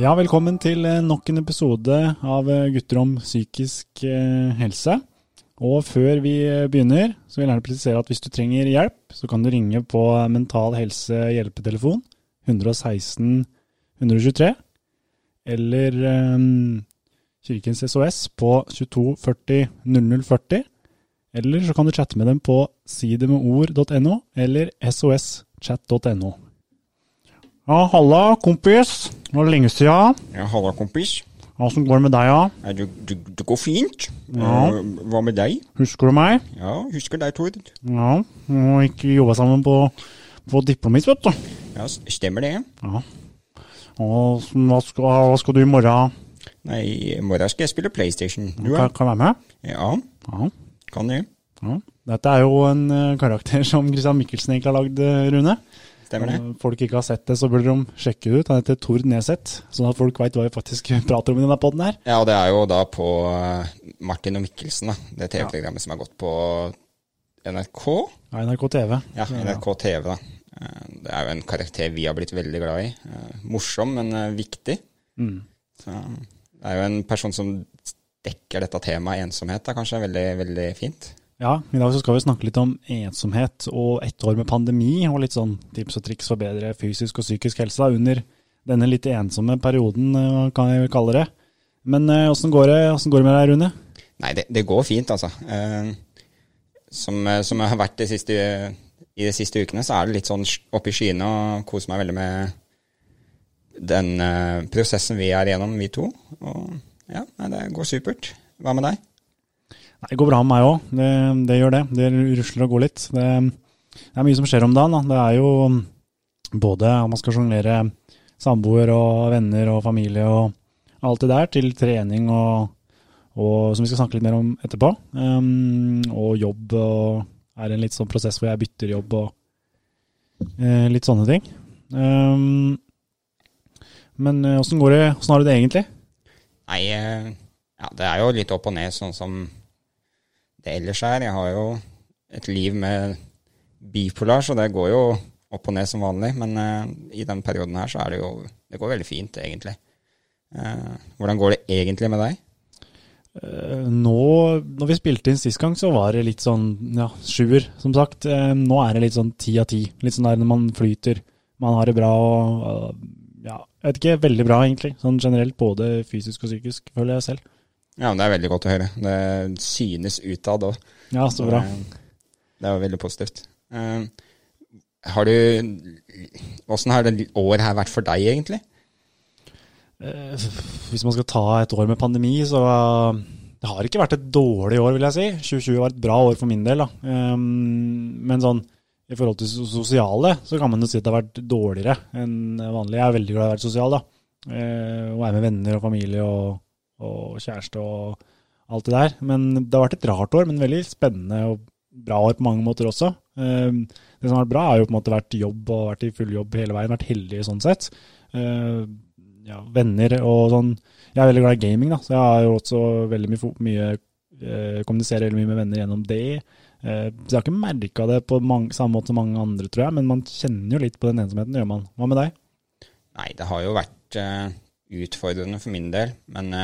Ja, velkommen til eh, nok en episode av eh, Gutter om psykisk eh, helse. Og før vi begynner, så vil jeg gjerne presisere at hvis du trenger hjelp, så kan du ringe på Mental Helse hjelpetelefon 116 123, eller um, Kirkens SOS på 22 40 0040. Eller så kan du chatte med dem på sidemedord.no eller soschat.no. Ja, halla, kompis. Det var lenge siden. Ja, halla, kompis. Åssen går det med deg, da? Ja, det, det, det går fint. Ja. Eh, Hva med deg? Husker du meg? Ja, husker deg, Tord. Ja, vi har ikke jobba sammen på, på diplomis, vet du. Ja, stemmer det. Ja. Og hva skal, hva skal du i morgen? Nei, i morgen skal jeg spille PlayStation. Du, Kan, ja? kan kan være med? Ja, Ja. kan det. ja. Dette er jo en eh, karakter som Christian Mikkelsen egentlig har lagd, eh, Rune. Stemmer det. Om folk ikke har sett det, så burde de sjekke det ut. Han heter Tord Neseth, sånn at folk veit hva vi faktisk prater om i denne poden her. Ja, og det er jo da på eh, Martin og Mikkelsen, da. Det TV-programmet som har gått på NRK. Ja, NRK TV. Ja, NRK TV, da. Eh, Det er jo en karakter vi har blitt veldig glad i. Eh, Morsom, men viktig. Mm. Så det er jo en person som dekker dette temaet ensomhet, da, kanskje. Veldig, veldig fint. Ja, i dag skal vi snakke litt om ensomhet og ett år med pandemi, og litt sånn tips og triks for bedre fysisk og psykisk helse under denne litt ensomme perioden, eh, kan jeg vel kalle det. Men eh, åssen går, det- går det med deg, Rune? Nei, det, det går fint, altså. Eh, som, eh, som jeg har vært de siste, i de siste ukene, så er det litt sånn oppe i skyene og koser meg veldig med den eh, prosessen vi er igjennom, vi to. Og ja, nei, det går supert. Hva med deg? Det går bra med meg òg, det, det gjør det. Det rusler og går litt. Det, det er mye som skjer om dagen. Da. Det er jo både om man skal sjonglere samboer og venner og familie og alt det der, til trening og, og som vi skal snakke litt mer om etterpå. Um, og jobb og er en litt sånn prosess hvor jeg bytter jobb og uh, litt sånne ting. Um, men åssen uh, går det? Åssen har du det egentlig? Nei, eh, ja, det er jo litt opp og ned, sånn som det ellers er. Jeg har jo et liv med bipolar, så det går jo opp og ned som vanlig. Men uh, i den perioden her så er det jo Det går veldig fint, egentlig. Uh, hvordan går det egentlig med deg? Uh, Nå, når vi spilte inn sist gang, så var det litt sånn ja, sjuer, som sagt. Nå er det litt sånn ti av ti. Litt sånn der når man flyter. Man har det bra og, ja, jeg vet ikke, veldig bra egentlig. Sånn generelt, både fysisk og psykisk, føler jeg selv. Ja, men Det er veldig godt å høre. Det synes utad òg. Ja, så bra. Det er jo veldig positivt. Eh, har du Åssen har det året her vært for deg, egentlig? Eh, Hvis man skal ta et år med pandemi, så uh, det har ikke vært et dårlig år, vil jeg si. 2020 var et bra år for min del. da. Um, men sånn, i forhold til sosiale, så kan man jo si at det har vært dårligere enn vanlig. Jeg er veldig glad i å være sosial, da. Eh, og er med venner og familie og, og kjæreste og alt det der. Men det har vært et rart år, men veldig spennende og bra år på mange måter også. Um, det som har vært bra, har jo på en måte vært jobb og vært i full jobb hele veien. Vært heldig sånn sett. Eh, ja, venner og sånn. Jeg er veldig glad i gaming, da, så jeg har jo også veldig mye, mye eh, kommuniserer veldig mye med venner gjennom det. Eh, så jeg har ikke merka det på mange, samme måte som mange andre, tror jeg, men man kjenner jo litt på den ensomheten, gjør man. Hva med deg? Nei, det har jo vært eh, utfordrende for min del, men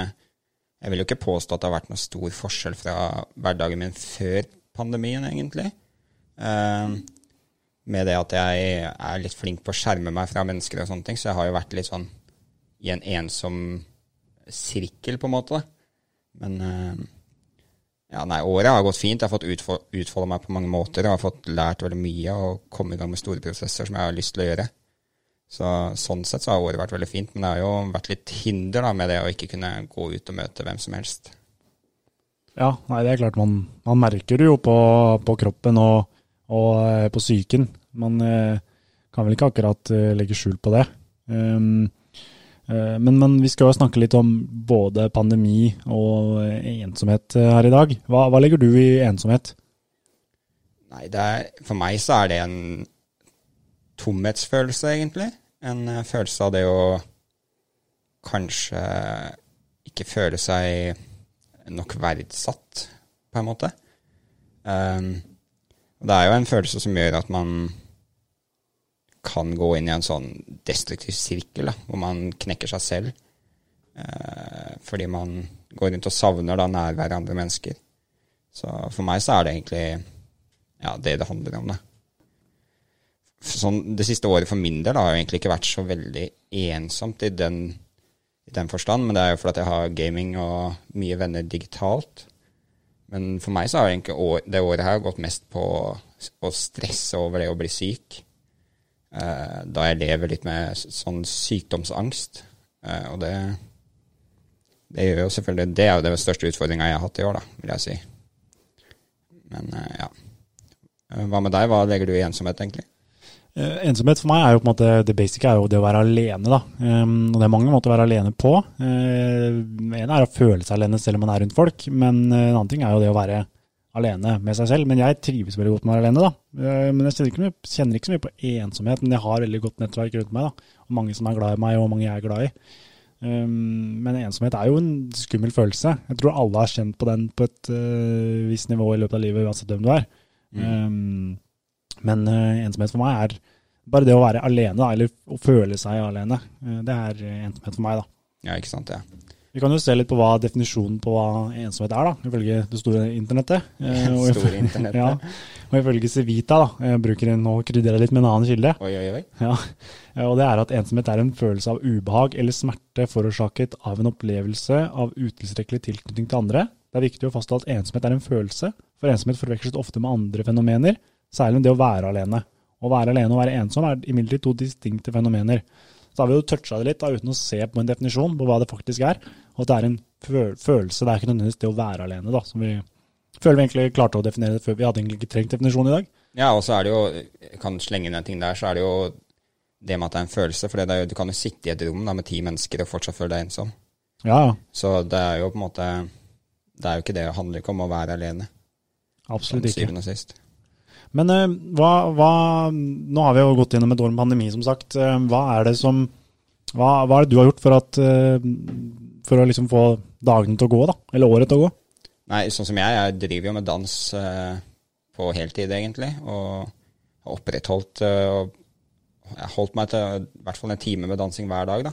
jeg vil jo ikke påstå at det har vært noe stor forskjell fra hverdagen min før pandemien, egentlig. Eh, med det at jeg er litt flink på å skjerme meg fra mennesker og sånne ting, så jeg har jo vært litt sånn i en ensom sirkel, på en måte. Men eh, ja, nei, året har gått fint. Jeg har fått utfo- utfolde meg på mange måter. Jeg har fått lært veldig mye og komme i gang med store prosesser som jeg har lyst til å gjøre. Så Sånn sett så har året vært veldig fint, men det har jo vært litt hinder da med det å ikke kunne gå ut og møte hvem som helst. Ja, nei, det er klart man, man merker det jo på, på kroppen og, og eh, på psyken. Man eh, kan vel ikke akkurat eh, legge skjul på det. Um, eh, men, men, vi skal jo snakke litt om både pandemi og ensomhet her i dag. Hva, hva legger du i ensomhet? Nei, er, for meg så er det en tomhetsfølelse, egentlig. En følelse av det å kanskje ikke føle seg nok verdsatt, på en måte. Um, det er jo en følelse som gjør at man kan gå inn i en sånn destruktiv sirkel, da, hvor man knekker seg selv. Uh, fordi man går rundt og savner da nærvær av andre mennesker. Så for meg så er det egentlig ja, det det handler om. det. Sånn, det siste året for min del har jo egentlig ikke vært så veldig ensomt i den i den forstand, men det er jo fordi jeg har gaming og mye venner digitalt. Men for meg så har egentlig år, det året her gått mest på å stresse over det å bli syk. Eh, da jeg lever litt med sånn sykdomsangst. Eh, og det, det gjør jo selvfølgelig Det er jo den største utfordringa jeg har hatt i år, da, vil jeg si. Men eh, ja. Eh, hva med deg? Hva legger du i ensomhet, egentlig? Uh, ensomhet for meg er jo på en måte det basic er jo det å være alene. da. Um, og Det er mange måter å være alene på. Uh, en er å føle seg alene selv om man er rundt folk, men uh, en annen ting er jo det å være alene med seg selv. Men jeg trives veldig godt med å være alene. da. Uh, men Jeg kjenner ikke, mye, kjenner ikke, så mye på ensomhet, men jeg har veldig godt nettverk rundt meg. da. Og Mange som er glad i meg, og mange jeg er glad i. Um, men ensomhet er jo en skummel følelse. Jeg tror alle har kjent på den på et visst nivå i løpet av livet, uansett hvem du er. Mm. Um, men uh, ensomhet for meg er bare det å være alene, da, eller å føle seg alene. Uh, det er ensomhet for meg, da. Ja, ikke sant, ja. Vi kan jo se litt på hva definisjonen på hva ensomhet er, da, ifølge det store internettet. Uh, store internettet. ja, og ifølge Civita, da, jeg bruker nå krydder litt med en annen kilde. Oi, oi, oi. Ja, og det er at ensomhet er en følelse av ubehag eller smerte forårsaket av en opplevelse av utilstrekkelig tilknytning til andre. Det er viktig å fastholde at ensomhet er en følelse, for ensomhet forveksles ofte med andre fenomener, særlig det å være alene. Å være alene og være ensom er imidlertid to distinkte fenomener. Så har vi jo toucha det litt da, uten å se på en definisjon på hva det faktisk er. Og at det er en følelse, det er ikke nødvendigvis det å være alene, da, som vi føler vi egentlig klarte å definere det før. Vi hadde egentlig ikke trengt definisjon i dag. Ja, og så er det jo, jeg kan slenge inn en ting der, så er det jo det med at det er en følelse. For jo, du kan jo sitte i et rom da, med ti mennesker og fortsatt føle deg ensom. Ja. Så det er jo på en måte Det er jo ikke det, det handler ikke om å være alene. Absolutt ikke. Men uh, hva, hva, Nå har vi jo gått gjennom et år med pandemi, som sagt. Uh, hva er det som hva, hva, er det du har gjort for, at, uh, for å liksom få dagene til å gå, da? Eller året til å gå? Nei, sånn som jeg, jeg driver jo med dans på heltid, egentlig. Og har opprettholdt og Jeg holdt meg til i hvert fall en time med dansing hver dag, da.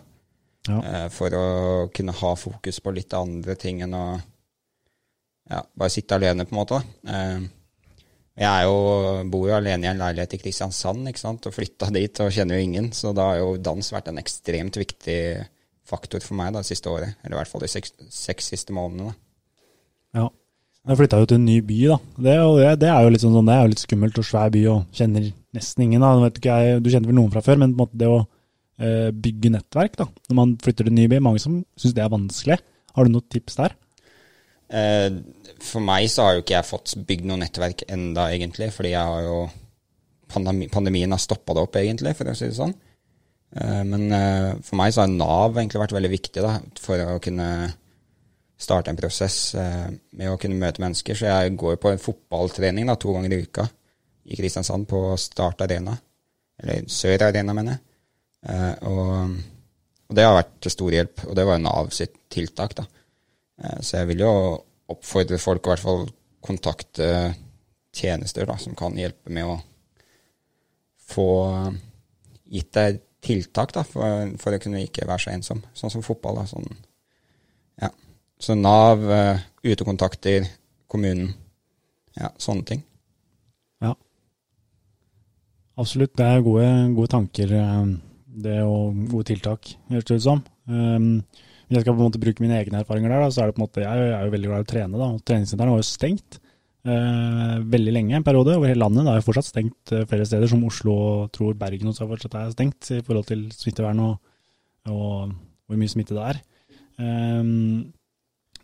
Ja. For å kunne ha fokus på litt andre ting enn å ja, bare sitte alene, på en måte. da. Jeg jo, bor jo alene i en leilighet i Kristiansand ikke sant? og flytta dit og kjenner jo ingen. Så da har jo dans vært en ekstremt viktig faktor for meg da, det siste året. Eller i hvert fall de seks, seks siste månedene. Ja. Jeg flytta jo til en ny by, da. Det, det, det, er jo litt sånn, det er jo litt skummelt og svær by og kjenner nesten ingen. da. Ikke, du kjenner vel noen fra før, men på en måte det å eh, bygge nettverk da, når man flytter til en ny by, mange som syns det er vanskelig. Har du noen tips der? Eh, for meg så har jo ikke jeg fått bygd noe nettverk enda, egentlig. Fordi jeg har jo pandemi, Pandemien har stoppa det opp, egentlig, for å si det sånn. Eh, men eh, for meg så har Nav egentlig vært veldig viktig da, for å kunne starte en prosess med å kunne møte mennesker. Så jeg går på en fotballtrening da, to ganger i uka i Kristiansand på Start Arena. Eller Sør Arena, mener jeg. Og, og det har vært til stor hjelp. Og det var Nav sitt tiltak, da. Eh, så jeg vil jo oppfordre folk å i hvert fall kontakte tjenester da, som kan hjelpe med å få gitt deg tiltak da, for, for, å kunne ikke være så ensom, sånn som fotball. Da, sånn, ja. Så Nav, uh, utekontakter, kommunen, ja, sånne ting. Ja. Absolutt, det er gode, gode tanker, eh, det og gode tiltak, høres det ut som. Um, jeg skal på en måte bruke mine egne erfaringer der, da, så er det på en måte, jeg er jo veldig glad i å trene. da, Treningssentrene var jo stengt eh, veldig lenge en periode over hele landet. Det er jo fortsatt stengt eh, flere steder, som Oslo og tror Bergen også fortsatt er stengt i forhold til smittevern og, og hvor mye smitte det er. Um,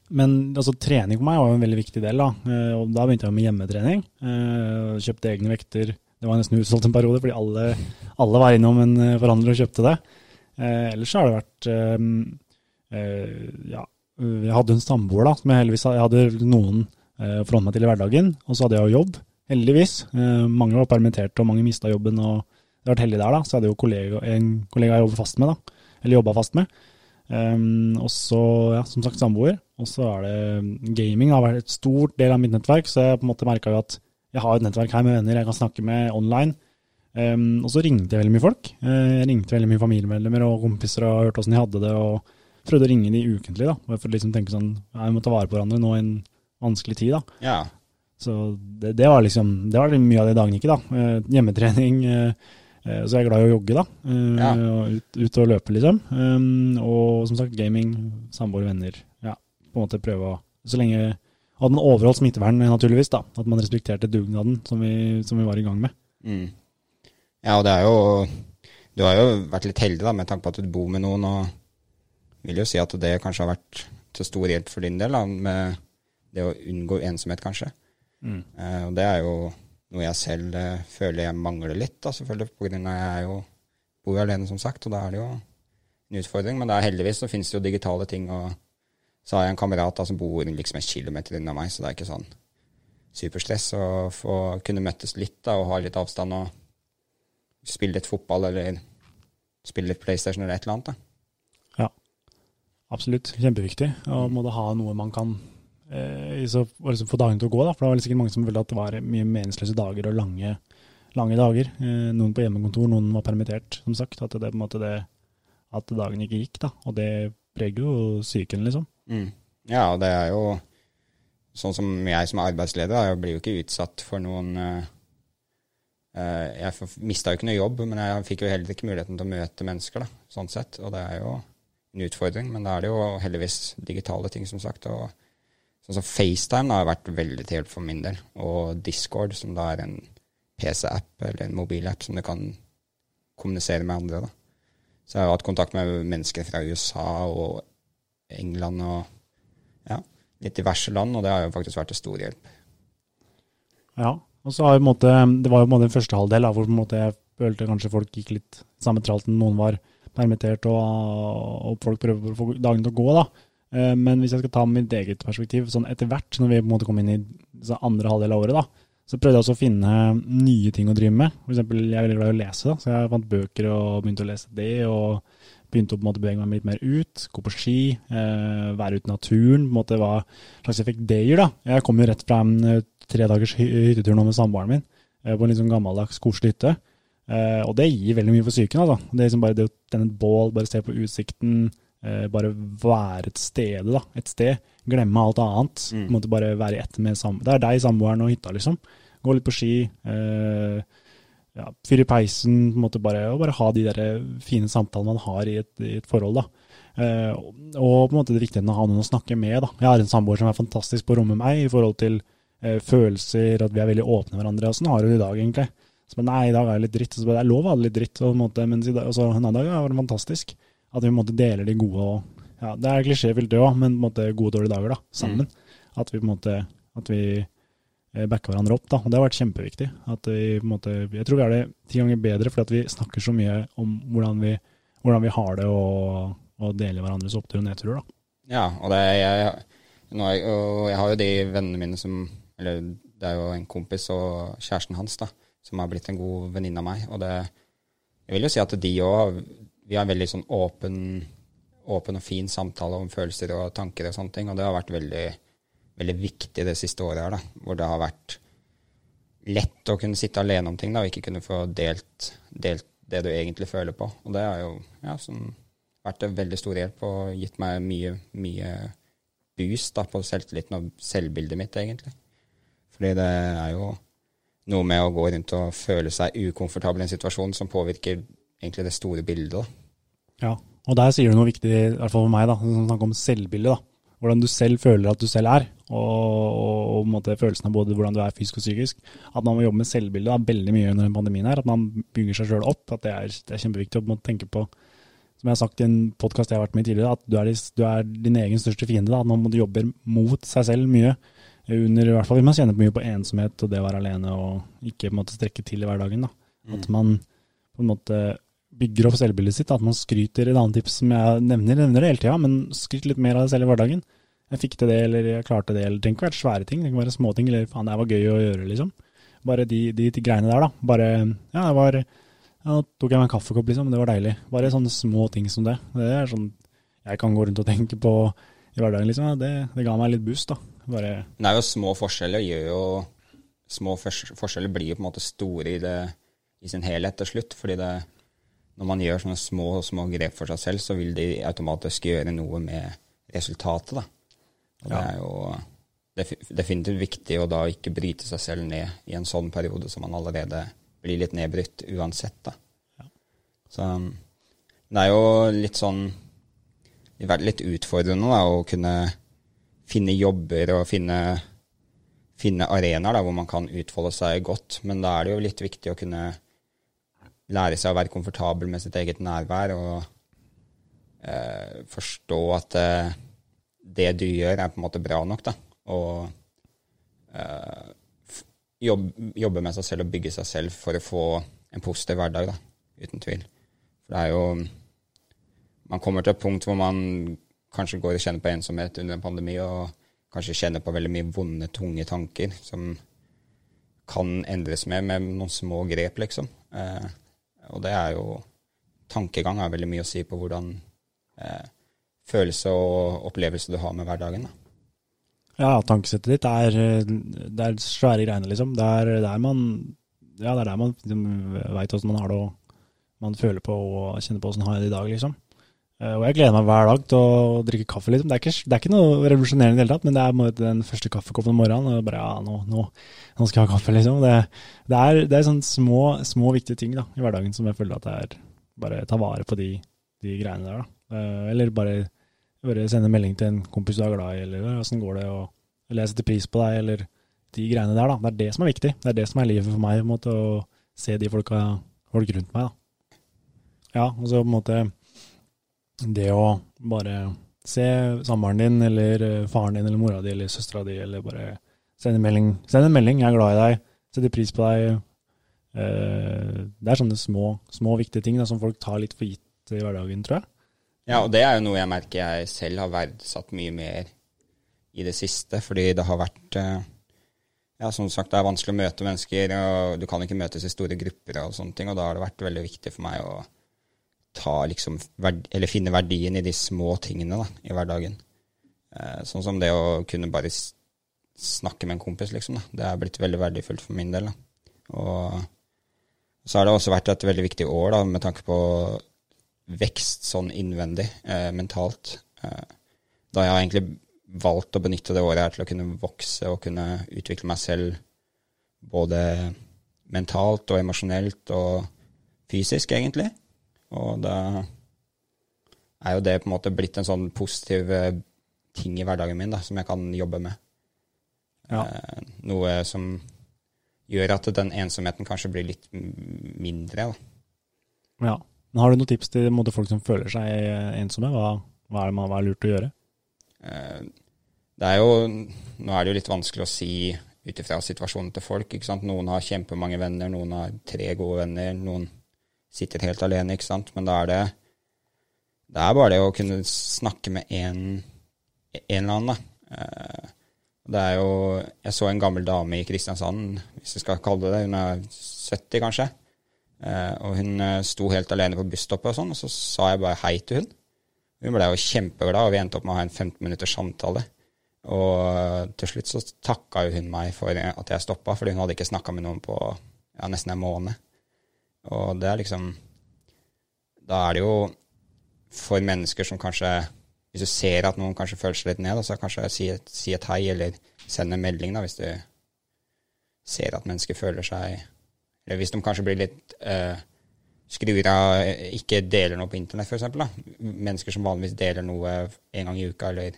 men altså, trening for meg var jo en veldig viktig del. Da eh, og da begynte jeg med hjemmetrening. Uh, kjøpte egne vekter. Det var nesten utsolgt en periode, fordi alle, alle var innom en forhandler og kjøpte det. Uh, ellers har det vært eh, Ja, jeg hadde en samboer da, som jeg heldigvis jeg hadde noen eh, å forholde meg til i hverdagen. Og så hadde jeg jo jobb, heldigvis. mange var permittert, og mange mista jobben. og jeg har vært heldig der, da. Så jeg hadde jo kollega, en kollega jeg jobber fast med, da. Eller jobba fast med. Um, og så, ja, som sagt, samboer. Og så er det gaming. Det har vært et stort del av mitt nettverk, så jeg på en måte merka jo at jeg har et nettverk her med venner jeg kan snakke med online. Um, og så ringte jeg veldig mye folk. Jeg ringte veldig mye familiemedlemmer og kompiser og hørte åssen de hadde det. og prøvde å ringe de ukentlig, da, bare for å liksom tenke sånn Vi må ta vare på hverandre nå i en vanskelig tid. da. Ja. Så det, det, var liksom det var mye av det dagene ikke. da. Eh, hjemmetrening. Uh, Eh, så jeg er glad i å jogge, da. Eh, ja. Ut, ut, og løpe, liksom. Um, og som sagt, gaming, samboer, venner. Ja, på en måte prøve å Så lenge Hadde man overholdt smittevern, naturligvis, da. At man respekterte dugnaden som vi, som vi var i gang med. Mm. Ja, og det er jo Du har jo vært litt heldig, da, med tanke på at du bor med noen, og vil jo si at det kanskje har vært til stor hjelp for din del, da, med det å unngå ensomhet, kanskje. Mm. Uh, og det er jo noe jeg selv uh, føler jeg mangler litt, da, selvfølgelig, av jeg er jo bor jo alene, som sagt, og da er det jo en utfordring. Men er heldigvis så finnes det jo digitale ting, og så har jeg en kamerat da, som bor liksom en kilometer unna meg, så det er ikke sånn superstress å få kunne møttes litt da, og ha litt avstand og spille litt fotball eller spille litt PlayStation eller et eller annet. da. Absolutt. Kjempeviktig. Og må det ha noe man kan eh, så, liksom få dagene til å gå. Da. For det var sikkert mange som følte at det var mye meningsløse dager og lange, lange dager. Eh, noen på hjemmekontor, noen var permittert, som sagt. At det det, at dagen ikke gikk. da. Og det preger jo psyken, liksom. Mm. Ja, og det er jo sånn som jeg som er arbeidsleder, jeg blir jo ikke utsatt for noen uh, Jeg mista jo ikke noe jobb, men jeg fikk jo heller ikke muligheten til å møte mennesker, da, sånn sett. Og det er jo en utfordring, men da er det jo heldigvis digitale ting, som sagt. og Sånn som FaceTime har vært veldig til hjelp for min del. Og Discord, som da er en PC-app eller en mobilapp som du kan kommunisere med andre. da. Så jeg har hatt kontakt med mennesker fra USA og England og ja, litt diverse land, og det har jo faktisk vært til stor hjelp. Ja, og så har jo måte, Det var jo på en måte en første halvdel hvor på en måte jeg følte kanskje folk gikk litt samme tralt enn noen var permittert, og, og folk prøver å få dagen til å gå. da. Eh, men hvis jeg skal ta mitt eget perspektiv, sånn etter hvert, når vi på en måte kom inn i andre halvdel av året, da, så prøvde jeg også å finne nye ting å drive med. For eksempel, jeg er veldig glad i å lese, da, så jeg fant bøker og begynte å lese det. og begynte å på en måte bevege meg litt mer ut, gå på ski, eh, være ute i naturen. på en måte Hva slags effekt det gir. da. Jeg kom jo rett fra en tredagers tre dagers hyttetur nå med samboeren min, eh, på en litt sånn gammeldags, koselig hytte. Eh, og det gir veldig mye for psyken. altså. Det er liksom bare det å tenne et bål, bare se på utsikten, eh, bare være et sted, da. Et sted. Glemme alt annet. Mm. På en måte bare være i ett med samboeren. Det er deg, samboeren og hytta, liksom. Gå litt på ski. Eh, ja, fyre i peisen, på en måte bare, og bare ha de der fine samtalene man har i et, i et forhold. da. Eh, og på en måte det viktige er å ha noen å snakke med. da. Jeg har en samboer som er fantastisk på å romme meg i forhold til følelser, at vi er veldig åpne med hverandre. Åssen har hun det i dag, egentlig? Så bare, Nei, i dag er det litt dritt. Så det er lov å ha det litt dritt, Og, måte, mens i dag, også, en annen dag var det fantastisk. At vi på en måte deler de gode og ja, Det er klisjéfylt, det òg, men på en måte gode og dårlige dager da, sammen. Mm. At vi på en måte at vi eh, backer hverandre opp. da, og Det har vært kjempeviktig. at vi på en måte, Jeg tror vi er det ti ganger bedre fordi at vi snakker så mye om hvordan vi, hvordan vi har det, og, og deler hverandres opptur og nedturer. da. Ja, og, det, jeg, jeg, og jeg har jo de vennene mine som Eller det er jo en kompis og kjæresten hans da, som har blitt en god venninne av meg. og det, Jeg vil jo si at de òg vi har en veldig sånn åpen, åpen, og fin samtale om følelser og tanker og sånne ting. Og det har vært veldig, veldig viktig det siste året her, da, hvor det har vært lett å kunne sitte alene om ting da, og ikke kunne få delt, delt det du egentlig føler på. Og det har jo ja, sånn, vært en veldig stor hjelp og gitt meg mye, mye boost da, på selvtilliten og selvbildet mitt, egentlig. Fordi det er jo noe med å gå rundt og føle seg ukomfortabel i en situasjon som påvirker egentlig det store bildet. Ja, og der sier du noe viktig, i hvert fall for meg, da, som snakker om selvbildet. da. Hvordan du selv føler at du selv er, og, og, og følelsen av både hvordan du er fysisk og psykisk. At man må jobbe med selvbildet veldig mye under pandemien her. At man bygger seg sjøl opp. At det er, det er, kjempeviktig å tenke på, som jeg har sagt i en podkast jeg har vært med i tidligere, at du er, du er din egen største fiende. Da. At man jobber mot seg selv mye. Under, I hvert fall hvis man kjenner mye på ensomhet og det å være alene og ikke på en måte strekke til i hverdagen. Da. At man på en måte bygger opp selvbildet sitt. At man skryter et annet tips som jeg nevner, nevner det hele tida, men skryt litt mer av det selv i hverdagen. Jeg fikk til det, eller jeg klarte det, eller det trenger ikke være svære ting, det kan være småting, eller faen, det var gøy å gjøre, liksom. Bare de, de, de greiene der, da. Bare Ja, det var ja, tok jeg meg en kaffekopp, liksom. Det var deilig. Bare sånne små ting som det. Det er sånn jeg kan gå rundt og tenke på i hverdagen, liksom. Det, det ga meg litt boost, da. Bare Det er jo små forskjeller gjør jo Små forskjeller blir jo på en måte store i, det, i sin helhet til slutt. fordi det, når man gjør sånne små små grep for seg selv, så vil de automatisk gjøre noe med resultatet. da. Og ja. Det er jo definitivt viktig å da ikke bryte seg selv ned i en sånn periode som man allerede blir litt nedbrutt uansett, da. Ja. Så um, det er jo litt sånn Det har vært litt utfordrende da, å kunne finne jobber og finne, finne arenaer hvor man kan utfolde seg godt. Men da er det jo litt viktig å kunne lære seg å være komfortabel med sitt eget nærvær og eh, forstå at eh, det du gjør, er på en måte bra nok. da, og eh, jobbe, jobbe med seg selv og bygge seg selv for å få en positiv hverdag, da, uten tvil. For det er jo Man kommer til et punkt hvor man kanskje går og kjenner på ensomhet under en pandemi, og kanskje kjenner på veldig mye vonde, tunge tanker som kan endres med med noen små grep, liksom. Eh, og det er jo Tankegang har veldig mye å si på hvordan eh, følelse og opplevelse du har med hverdagen. da. Ja, tankesettet ditt er, det er svære greiene, liksom. Det er der man ja, det er der man liksom, veit åssen man har det, og man føler på og kjenner på åssen har jeg det i dag, liksom. Eh, og jeg gleder meg hver dag til å drikke kaffe, liksom. Det er ikke, det er ikke noe revolusjonerende i det hele tatt, men det er den første kaffekoppen om morgenen, og bare ja, nå, nå, nå, skal jeg ha kaffe, liksom. Det, det er, det er sånne små, små, viktige ting da, i hverdagen som jeg føler at det er Bare ta vare på de, de greiene der, da. Eh, eller bare bare sende melding til en kompis du er glad i, eller åssen går det, og, eller jeg setter pris på deg, eller de greiene der, da. Det er det som er viktig. Det er det som er livet for meg, på en måte, å se de folka, folk rundt meg, da. Ja, og så på en måte det å bare se samboeren din, eller eh, faren din, eller mora di, eller søstera di, eller bare sende melding. Send en melding, jeg er glad i deg, setter pris på deg. Eh, det er sånne små, små viktige ting da, som folk tar litt for gitt i hverdagen, tror jeg. Ja, og det er jo noe jeg merker jeg selv har verdsatt mye mer i det siste, fordi det har vært eh, ja, som sagt, det er vanskelig å møte mennesker, og du kan ikke møtes i store grupper og sånne ting, og da har det vært veldig viktig for meg å liksom, eller finne verdien i de små tingene da, i hverdagen. Eh, sånn som det å kunne bare snakke med en kompis, liksom. Da. Det er blitt veldig verdifullt for min del. Da. Og så har det også vært et veldig viktig år da, med tanke på vekst sånn innvendig, eh, mentalt. Eh, da jeg har egentlig valgt å benytte det året her til å kunne vokse og kunne utvikle meg selv både mentalt og emosjonelt og fysisk, egentlig. Og det er jo det på en måte blitt en sånn positiv eh, ting i hverdagen min da, som jeg kan jobbe med. Ja. Eh, noe som gjør at den ensomheten kanskje blir litt mindre. Da. Ja. Men har du noen tips til måte, folk som føler seg ensomme? Hva, hva, er, hva er lurt å gjøre? Eh, det er jo Nå er det jo litt vanskelig å si ut ifra situasjonen til folk. ikke sant? Noen har kjempemange venner, noen har tre gode venner, noen sitter helt alene, ikke sant. Men da er det Det er bare det å kunne snakke med en, en eller annen, da. Eh, det er jo Jeg så en gammel dame i Kristiansand, hvis vi skal kalle det det. Hun er 70, kanskje. Eh, og hun eh, sto helt alene på busstoppet og sånn, og så sa jeg bare hei til hun. Hun ble jo kjempeglad, og vi endte opp med å ha en 15 minutters samtale. Og til slutt så takka jo hun meg for at jeg stoppa, fordi hun hadde ikke snakka med noen på ja, nesten en måned. Og det er liksom Da er det jo for mennesker som kanskje Hvis du ser at noen kanskje føler seg litt ned, så kanskje si et, si et hei, eller send en melding da, hvis du ser at mennesker føler seg Eller hvis de kanskje blir litt uh, skrur av Ikke deler noe på internett, f.eks. Mennesker som vanligvis deler noe en gang i uka eller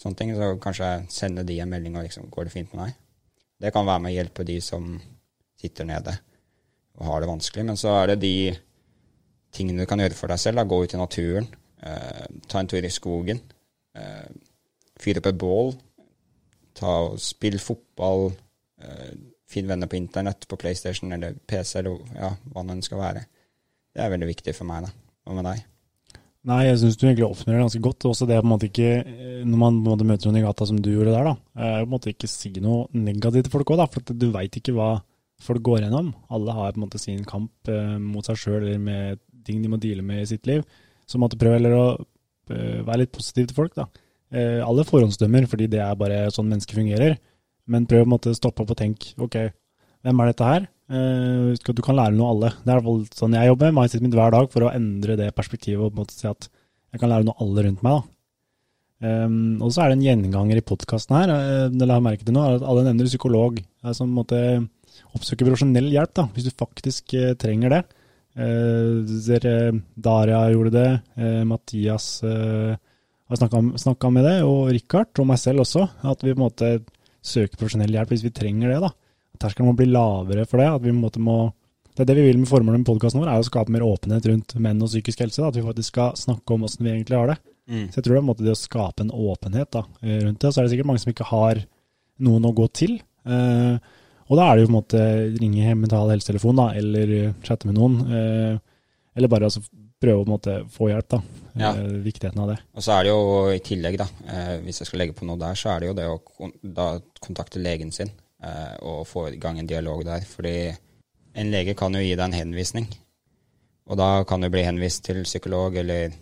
sånne ting. Så kanskje sende de en melding og liksom 'Går det fint med deg?' Det kan være med å hjelpe de som sitter nede og har det vanskelig. Men så er det de tingene du kan gjøre for deg selv. Da. Gå ut i naturen, eh, ta en tur i skogen, eh, fyre opp et bål, ta og spill fotball, eh, finn venner på internett, på PlayStation eller PC eller ja, hva det skal være. Det er veldig viktig for meg. da. Hva med deg? Nei, jeg syns du egentlig oppsummerer det ganske godt. Også det på en måte ikke, eh, når man på en måte møter noen i gata som du gjorde der, da, på en ikke si noe negativt til folk òg, for du veit ikke hva folk går gjennom. Alle har på en måte sin kamp eh, mot seg sjøl eller med ting de må deale med i sitt liv. Så måtte prøve å eh, være litt positiv til folk, da. Eh, alle forhåndsdømmer, fordi det er bare sånn mennesker fungerer. Men prøv å stoppe opp og tenke ok, hvem er dette her? Husk at du kan lære noe av alle. Det er sånn jeg jobber. Mindsetet mitt hver dag for å endre det perspektivet og på en måte si at jeg kan lære noe av alle rundt meg. da. Um, og så er det en gjenganger i podkasten her, det la jeg merke til nå, at alle nevner psykolog. Det er sånn, på en måte oppsøke profesjonell hjelp, da, hvis du faktisk uh, trenger det. Uh, Daria gjorde det, Mathias har snakka med det, og Richard, og meg selv også. At vi på en måte søker profesjonell hjelp hvis vi trenger det. da terskelen må bli lavere for det. at vi på en måte må det er det vi vil med formålet med podkasten vår, er å skape mer åpenhet rundt menn og psykisk helse. Da, at vi faktisk skal snakke om åssen vi egentlig har det. Mm. Så jeg tror det er en måte det å skape en åpenhet da, rundt det. Og Så er det sikkert mange som ikke har noen å gå til. Eh, og da er det jo på en måte ringe Mental Helsetelefon, da, eller chatte med noen. Eh, eller bare altså, prøve å på en måte, få hjelp, da. Ja. Eh, viktigheten av det. Og så er det jo i tillegg, da, eh, hvis jeg skal legge på noe der, så er det jo det å kon da, kontakte legen sin eh, og få i gang en dialog der. Fordi en lege kan jo gi deg en henvisning, og da kan du bli henvist til psykolog eller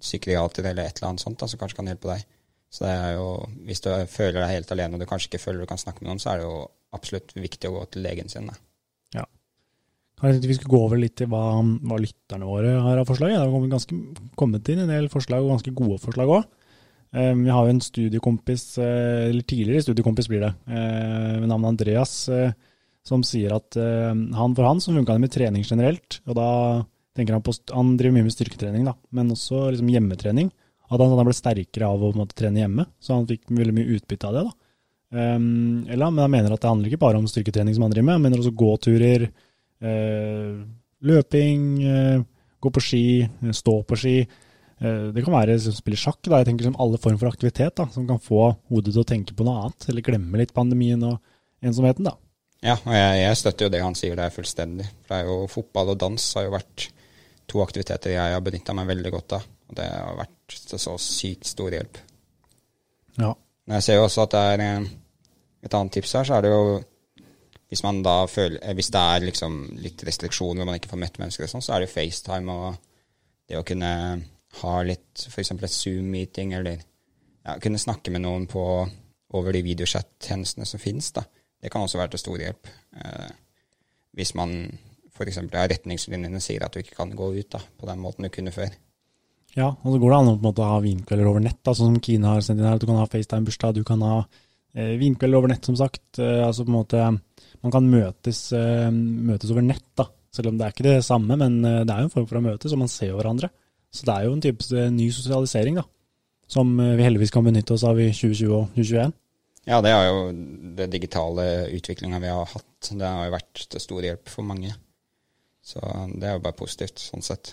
psykiater eller et eller annet sånt da, som kanskje kan hjelpe deg. Så det er jo, hvis du føler deg helt alene og du kanskje ikke føler du kan snakke med noen, så er det jo absolutt viktig å gå til legen sin. Da. Ja. Vi skulle gå over litt til hva, hva lytterne våre har av forslag. Det har ganske, kommet inn en del forslag, og ganske gode forslag òg. Um, vi har jo en studiekompis, uh, eller tidligere studiekompis blir det, uh, med navn Andreas, uh, som sier at han for han så funka det med trening generelt, og da tenker han på Han driver mye med styrketrening, da, men også liksom hjemmetrening. At han, han ble sterkere av å måte, trene hjemme, så han fikk veldig mye utbytte av det. da. Um, eller, men han mener at det handler ikke bare om styrketrening som han driver med, han mener også gåturer, løping, gå på ski, stå på ski. Uh, det kan være som spille sjakk, da. jeg tenker som alle former for aktivitet da, som kan få hodet til å tenke på noe annet, eller glemme litt pandemien og ensomheten. da. Ja, og jeg, jeg støtter jo det han sier der fullstendig. For det er jo Fotball og dans har jo vært to aktiviteter jeg har benytta meg veldig godt av. Og det har vært til så sykt stor hjelp. Ja. Men jeg ser jo også at det er eh, et annet tips her, så er det jo hvis man da føler eh, Hvis det er liksom litt restriksjoner og man ikke får møtt mennesker og sånn, så er det jo FaceTime og det å kunne ha litt f.eks. et Zoom-meeting, eller ja, kunne snakke med noen på, over de videochat-tjenestene som finnes. da. Det kan også være til stor hjelp. Eh, hvis man f.eks. av retningslinjene sier at du ikke kan gå ut da, på den måten du kunne før. Ja, og så går det an å på en måte ha vinkvelder over nett, da, sånn som Kine har sendt inn her. Du kan ha FaceTime-bursdag, du kan ha eh, vinkvelder over nett, som sagt. Eh, altså på en måte Man kan møtes, eh, møtes over nett, da. Selv om det er ikke det samme, men eh, det er jo en form for å møtes, og man ser hverandre. Så det er jo en type eh, ny sosialisering, da. Som eh, vi heldigvis kan benytte oss av i 2020 og 2021. Ja, det er jo det digitale utviklinga vi har hatt. Det har jo vært til stor hjelp for mange. Så det er jo bare positivt, sånn sett.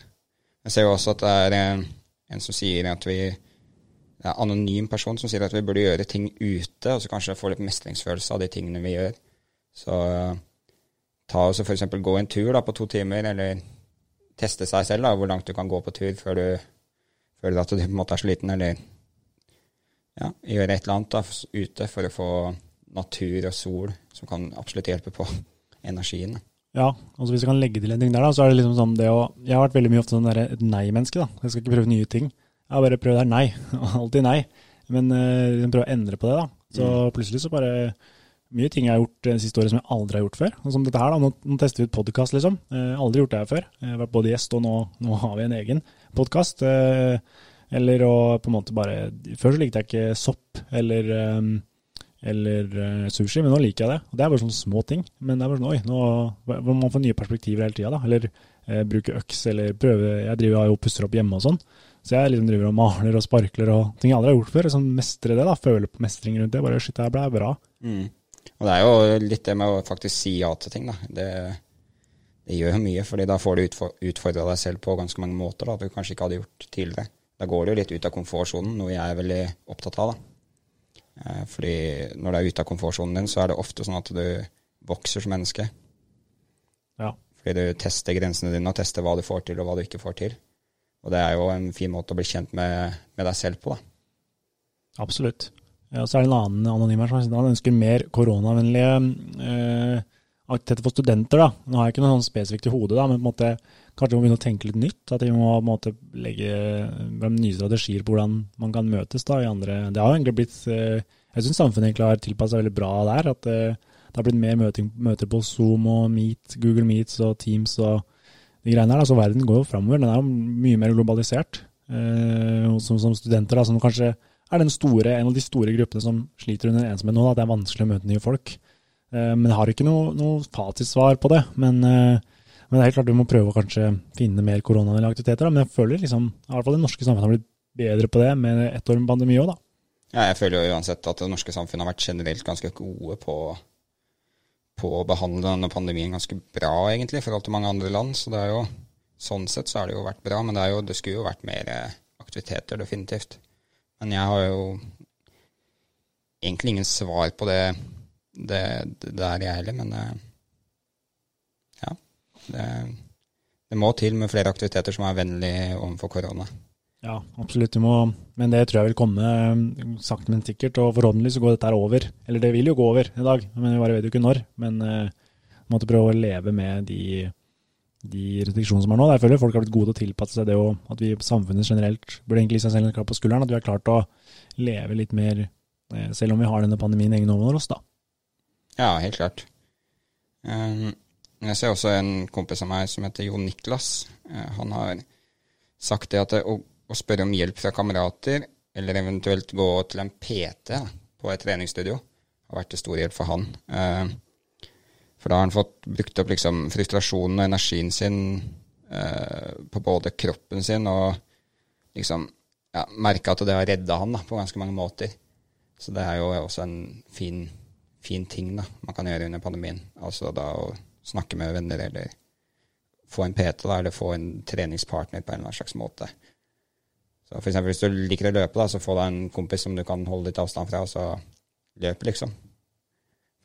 Jeg ser jo også at det er en som sier at vi det er en anonym person som sier at vi burde gjøre ting ute, og så kanskje få litt mestringsfølelse av de tingene vi gjør. Så ta og f.eks. gå en tur da, på to timer, eller teste seg selv, da, hvor langt du kan gå på tur før du føler at du på en måte er sliten, eller ja, gjøre et eller annet da, ute for å få natur og sol som kan absolutt hjelpe på energien. Ja, altså hvis jeg kan legge til en ting der, da, så er det liksom sånn det å Jeg har vært veldig mye ofte sånn der, et nei-menneske, da. Jeg skal ikke prøve nye ting. Jeg har bare prøvd her nei. Alltid nei. Men uh, prøve å endre på det, da. Så mm. plutselig så bare mye ting jeg har gjort det siste året som jeg aldri har gjort før. Og som dette her da, Nå, nå tester vi ut podkast, liksom. Eh, aldri gjort det her før. Jeg har vært både gjest, og nå, nå har vi en egen podkast. Eh, eller å på en måte bare Før så likte jeg ikke sopp eller, um, eller uh, sushi, men nå liker jeg det. Og Det er bare sånne små ting. Men det er bare sånn, oi, nå må man få nye perspektiver hele tida. Eller eh, bruke øks, eller prøve Jeg driver og pusser opp hjemme og sånn. Så jeg liksom driver og maler og sparkler og ting jeg aldri har gjort før. Sånn mestre det, da. Føle på mestring rundt det. Bare shit, det her ble bra. Mm. Og det er jo litt det med å faktisk si ja til ting, da. Det, det gjør mye, fordi da får du utfordra deg selv på ganske mange måter da, du kanskje ikke hadde gjort tidligere. Da går du litt ut av komfortsonen, noe jeg er veldig opptatt av. da. Eh, fordi når du er ute av komfortsonen din, så er det ofte sånn at du vokser som menneske. Ja. Fordi du tester grensene dine og tester hva du får til og hva du ikke får til. Og det er jo en fin måte å bli kjent med, med deg selv på, da. Absolutt. Ja, så er det en annen anonym her som ønsker mer koronavennlige eh, aktiviteter for studenter. da. Nå har jeg ikke noe sånn spesifikt i hodet, da, men på en måte, kanskje vi må begynne å tenke litt nytt. At vi må måte legge nye strategier på hvordan man kan møtes. da, i andre, Det har egentlig blitt, eh, Jeg syns samfunnet egentlig har tilpasset veldig bra der. At det, det har blitt mer møting, møter på Zoom og Meet, Google Meets og Teams og de greiene der. altså Verden går jo framover. Den er jo mye mer globalisert. Eh, som, som studenter, da, som kanskje er den store, en av de store gruppene som sliter under ensomhet nå. Da, det er vanskelig å møte nye folk. Eh, men jeg har ikke noe, noe fasitsvar på det. Men, eh, men, det er helt klart du må prøve å kanskje finne mer koronavennlige aktiviteter. Da. Men jeg føler liksom, i hvert fall det norske samfunnet har blitt bedre på det med ett år med pandemi òg, da. Ja, jeg føler jo uansett at det norske samfunnet har vært generelt ganske gode på, på å behandle denne pandemien ganske bra, egentlig, i forhold til mange andre land. Så det er jo, sånn sett så har det jo vært bra. Men det, jo, det skulle jo vært mer eh, aktiviteter, definitivt. Men jeg har jo egentlig ingen svar på det det, det der, jeg heller, men eh. Det, det, må til med flere aktiviteter som er vennlige overfor korona. Ja, absolutt. Må, men det tror jeg vil komme eh, sakte, men sikkert. Og forhåpentlig så går dette her over. Eller det vil jo gå over i dag, men vi bare vet jo ikke når. Men uh, måtte prøve å leve med de, de restriksjonene som er nå. Jeg føler folk har blitt gode til å tilpasse seg det, og at vi samfunnet generelt burde egentlig gi seg selv en klapp på skulderen. At vi har klart å leve litt mer, selv om vi har denne pandemien hengende over oss, da. Ja, helt klart. Um, jeg ser også en kompis av meg som heter Jon Niklas. Uh, han har sagt det at det, å, å, spørre om hjelp fra kamerater, eller eventuelt gå til en PT på et treningsstudio, har vært til stor hjelp for han. Uh, for da har han fått brukt opp liksom frustrasjonen og energien sin uh, på både kroppen sin og liksom ja, merka at det har redda han da, på ganske mange måter. Så det er jo også en fin fin ting da, man kan gjøre under pandemien. Altså da å snakke med venner eller få en PT da, eller få en treningspartner på en eller annen slags måte. Så for eksempel hvis du liker å løpe, da, så få deg en kompis som du kan holde litt avstand fra, og så løpe, liksom.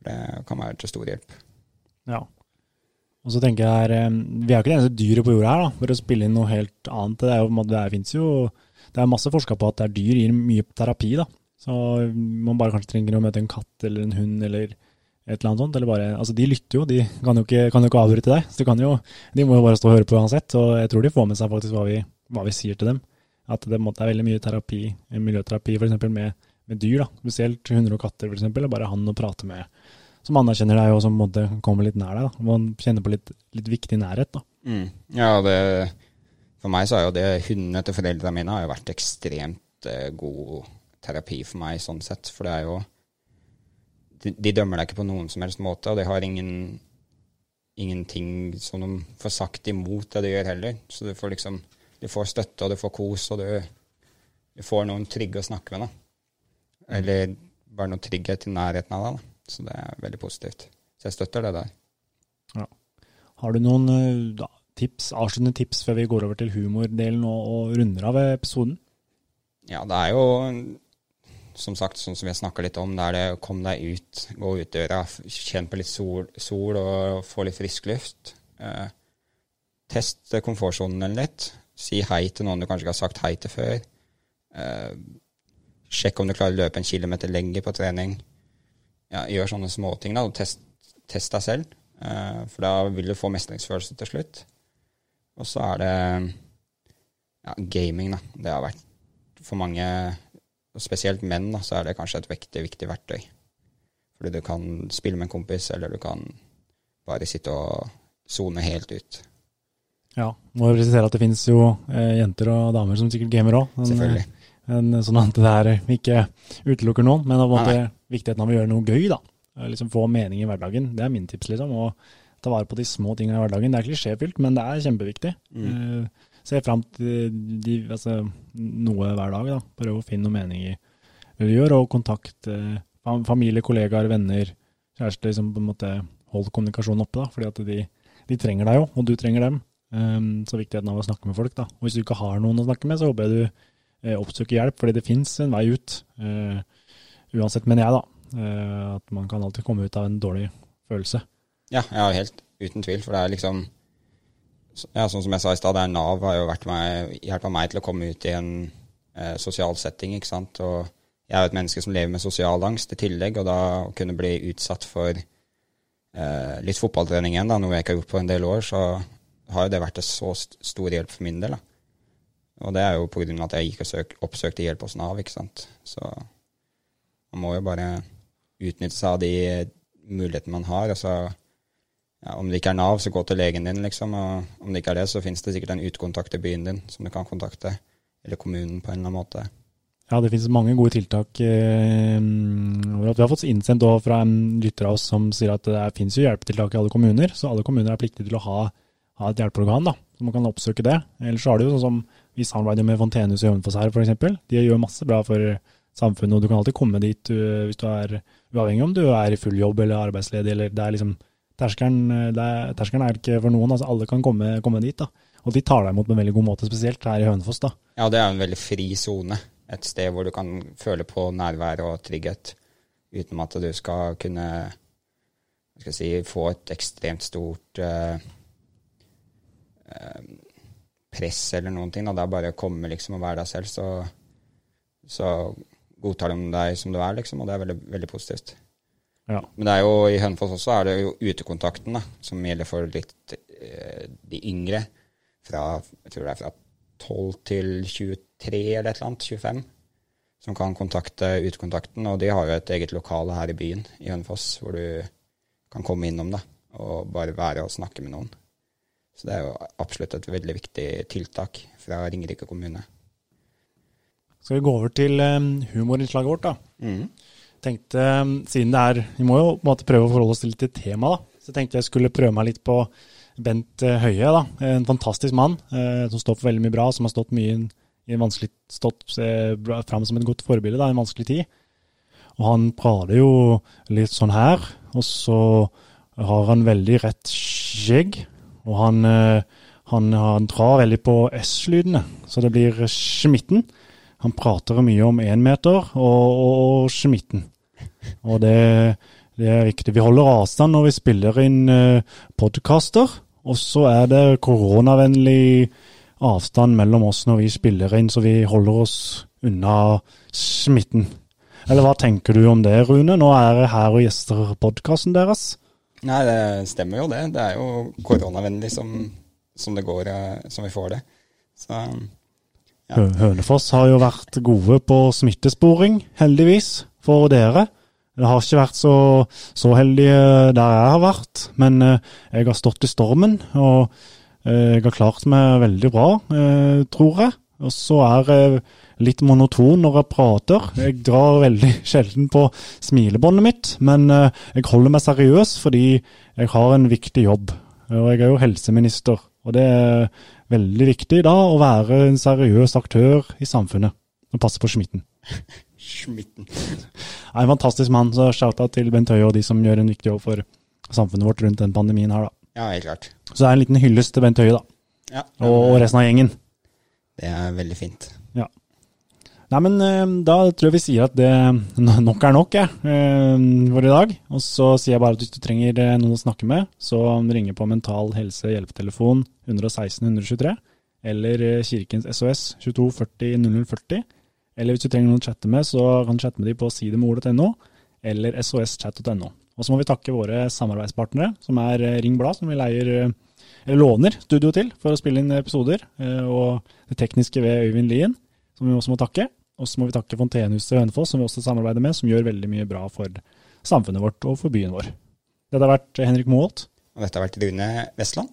Det kan være til stor hjelp. Ja. Og så tenker jeg her, Vi er jo ikke det eneste dyret på jorda her, da, for å spille inn noe helt annet. Det, er jo, det finnes jo det er masse forska på at dyr gir mye terapi. da. Så man bare kanskje trenger å møte en katt eller en hund eller et eller annet sånt. Eller bare, altså de lytter jo, de kan jo ikke, kan jo ikke avbryte deg. Så jo, de må jo bare stå og høre på uansett. Og jeg tror de får med seg faktisk hva vi, hva vi sier til dem. At det, måtte er veldig mye terapi, miljøterapi f.eks. Med, med dyr. da, Spesielt hunder og katter, f.eks. Bare han å prate med som anerkjenner deg og som måtte komme litt nær deg. da, Man kjenner på litt, litt viktig nærhet. da. Mm. Ja, det, for meg så er jo det hundene til foreldrene mine har jo vært ekstremt eh, god terapi for meg sånn sett. For det er jo De, de dømmer deg ikke på noen som helst måte, og de har ingen ingenting som de får sagt imot det de gjør heller. Så du får liksom Du får støtte, og du får kos, og du, du får noen trygge å snakke med, da. Eller bare noe trygghet i nærheten av deg. Da. Så det er veldig positivt. Så jeg støtter det der. Ja. Har du noen eh, da, tips, avsluttende tips før vi går over til humordelen og, og runder av episoden? Ja, det er jo som sagt, sånn som vi har snakka litt om, det er det å komme deg ut, gå ut døra, kjenne på litt sol, sol, og få litt frisk luft. Eh, test komfortsonen litt. Si hei til noen du kanskje ikke har sagt hei til før. Eh, sjekk om du klarer å løpe en kilometer lenger på trening. Ja, gjør sånne småting, test, test deg selv. Eh, for da vil du få mestringsfølelse til slutt. Og så er det ja, gaming, da. Det har vært for mange spesielt menn, da, så er det kanskje et viktig, viktig verktøy. Fordi du kan spille med en kompis, eller du kan bare sitte og sone helt ut. Ja, må jeg presisere at det finnes jo eh, jenter og damer som sikkert gamer òg. Selvfølgelig. En, sånn at det her ikke utelukker noen, men det er viktigheten av å gjøre noe gøy, da. Liksom Få mening i hverdagen. Det er min tips, liksom. Å ta vare på de små tingene i hverdagen. Det er klisjéfylt, men det er kjempeviktig. Mm. Eh, ser fram til de, altså, noe hver dag. da. Prøve å finne noe mening i det du gjør, og kontakte familie, kollegaer, venner, kjæreste. Liksom på en måte Hold kommunikasjonen oppe. da, fordi at de, de trenger deg jo, og du trenger dem. Um, så viktigheten av å snakke med folk. da. Og Hvis du ikke har noen å snakke med, så håper jeg du eh, oppsøker hjelp, fordi det fins en vei ut. Uh, uansett, mener jeg, da. Uh, at man kan alltid komme ut av en dårlig følelse. Ja, ja, helt uten tvil. For det er liksom ja, Sånn som jeg sa i stad, Nav har jo hjulpet meg til å komme ut i en eh, sosial setting. ikke sant? Og jeg er jo et menneske som lever med sosial angst i tillegg, og da å kunne bli utsatt for eh, litt fotballtrening igjen, da, noe jeg ikke har gjort på en del år, så har jo det vært en så stor hjelp for min del. da. Og det er jo pga. at jeg gikk og søk, oppsøkte hjelp hos Nav, ikke sant. Så man må jo bare utnytte seg av de mulighetene man har. altså ja, Om det ikke er Nav, så gå til legen din, liksom. Og om det ikke er det, så finnes det sikkert en utkontakt i byen din som du kan kontakte. Eller kommunen på en eller annen måte. Ja, det finnes mange gode tiltak. Eh, vi har fått innsendt fra en lytter av oss som sier at det finnes jo hjelpetiltak i alle kommuner. Så alle kommuner er pliktige til å ha, ha et hjelpeorgan, da, så man kan oppsøke det. Ellers er det jo sånn som vi samarbeider med Fontenehuset i Hønefoss her, f.eks. De gjør masse bra for samfunnet, og du kan alltid komme dit uh, hvis du er uavhengig om du er i full jobb eller arbeidsledig. eller det er liksom, Terskelen, er, terskelen er ikke for noen. altså Alle kan komme, komme dit. da. Og de tar deg imot på en veldig god måte, spesielt her i Hønefoss. da. Ja, det er en veldig fri sone. Et sted hvor du kan føle på nærvær og trygghet uten at du skal kunne skal si, få et ekstremt stort uh, uh, press eller noen ting. Da. Det er bare å komme liksom, og være deg selv, så, så godtar de deg som du er, liksom, og det er veldig, veldig positivt. Ja. Men det er jo, i Hønefoss også er det jo utekontakten da, som gjelder for litt eh, de yngre. Fra, jeg tror det er fra 12 til 23 eller et eller annet, 25, som kan kontakte utekontakten. Og de har jo et eget lokale her i byen, i Hønefoss, hvor du kan komme innom da, og bare være og snakke med noen. Så det er jo absolutt et veldig viktig tiltak fra Ringerike kommune. Skal vi gå over til um, humorinnslaget vårt, da. Mm. Tenkte, um, siden det er, Vi må jo på en måte prøve å forholde oss til litt tema, da. Så tenkte jeg skulle prøve meg litt på Bent uh, Høie. da, En fantastisk mann eh, som står for veldig mye bra, som har stått mye i en vanskelig, stått fram som et godt forbilde da, i en vanskelig tid. Og han prater jo litt sånn her, og så har han veldig rett skjegg. Og han, han, han drar veldig på S-lydene, så det blir smitten. Han prater mye om énmeter og, og, og smitten. Og det, det, er viktig. Vi holder avstand når vi spiller inn uh, podkaster. Og så er det koronavennlig avstand mellom oss når vi spiller inn, så vi holder oss unna smitten. Eller hva tenker du om det, Rune? Nå er jeg her og gjester podkasten deres. Nei, det stemmer jo det. Det er jo koronavennlig som, som det går, eh, som vi får det. Så ja. Hønefoss har jo vært gode på smittesporing, heldigvis, for dere. Det har ikke vært så, så heldige der jeg har vært, men eh, jeg har stått i stormen. Og eh, jeg har klart meg veldig bra, eh, tror jeg. Og så er jeg litt monoton når jeg prater. Jeg drar veldig sjelden på smilebåndet mitt, men jeg holder meg seriøs fordi jeg har en viktig jobb. Og jeg er jo helseminister, og det veldig viktig da å være en seriøs aktør i samfunnet og passe på smitten. smitten. En fantastisk mann, så shout-out til Bent Høie og de som gjør en viktig jobb for samfunnet vårt rundt den pandemien her, da. Ja, helt klart. Så det er en liten hyllest til Bent Høie, da. Ja, og resten av gjengen. Det er veldig fint. Nei, men eh, da tror jeg vi sier at det nok er nok, jeg, eh, for i dag. Og så sier jeg bare at hvis du trenger eh, noen å snakke med, så ringer på Mental Helse hjelpetelefon 116 123, eller Kirkens SOS 22 40 0040. Eller hvis du trenger noen å chatte med, så kan du chatte med dem på sidemord.no, eller soschat.no. Og så må vi takke våre samarbeidspartnere, som er Ring Blad, som vi leier låner studio til for å spille inn episoder, og det tekniske ved Øyvind Lien, som vi også må takke. Og så må vi takke Fontenehuset Hønefoss, som vi også samarbeider med, som gjør veldig mye bra for samfunnet vårt og for byen vår. Dette har vært Henrik Moholt. Og dette har vært Rune Vestland.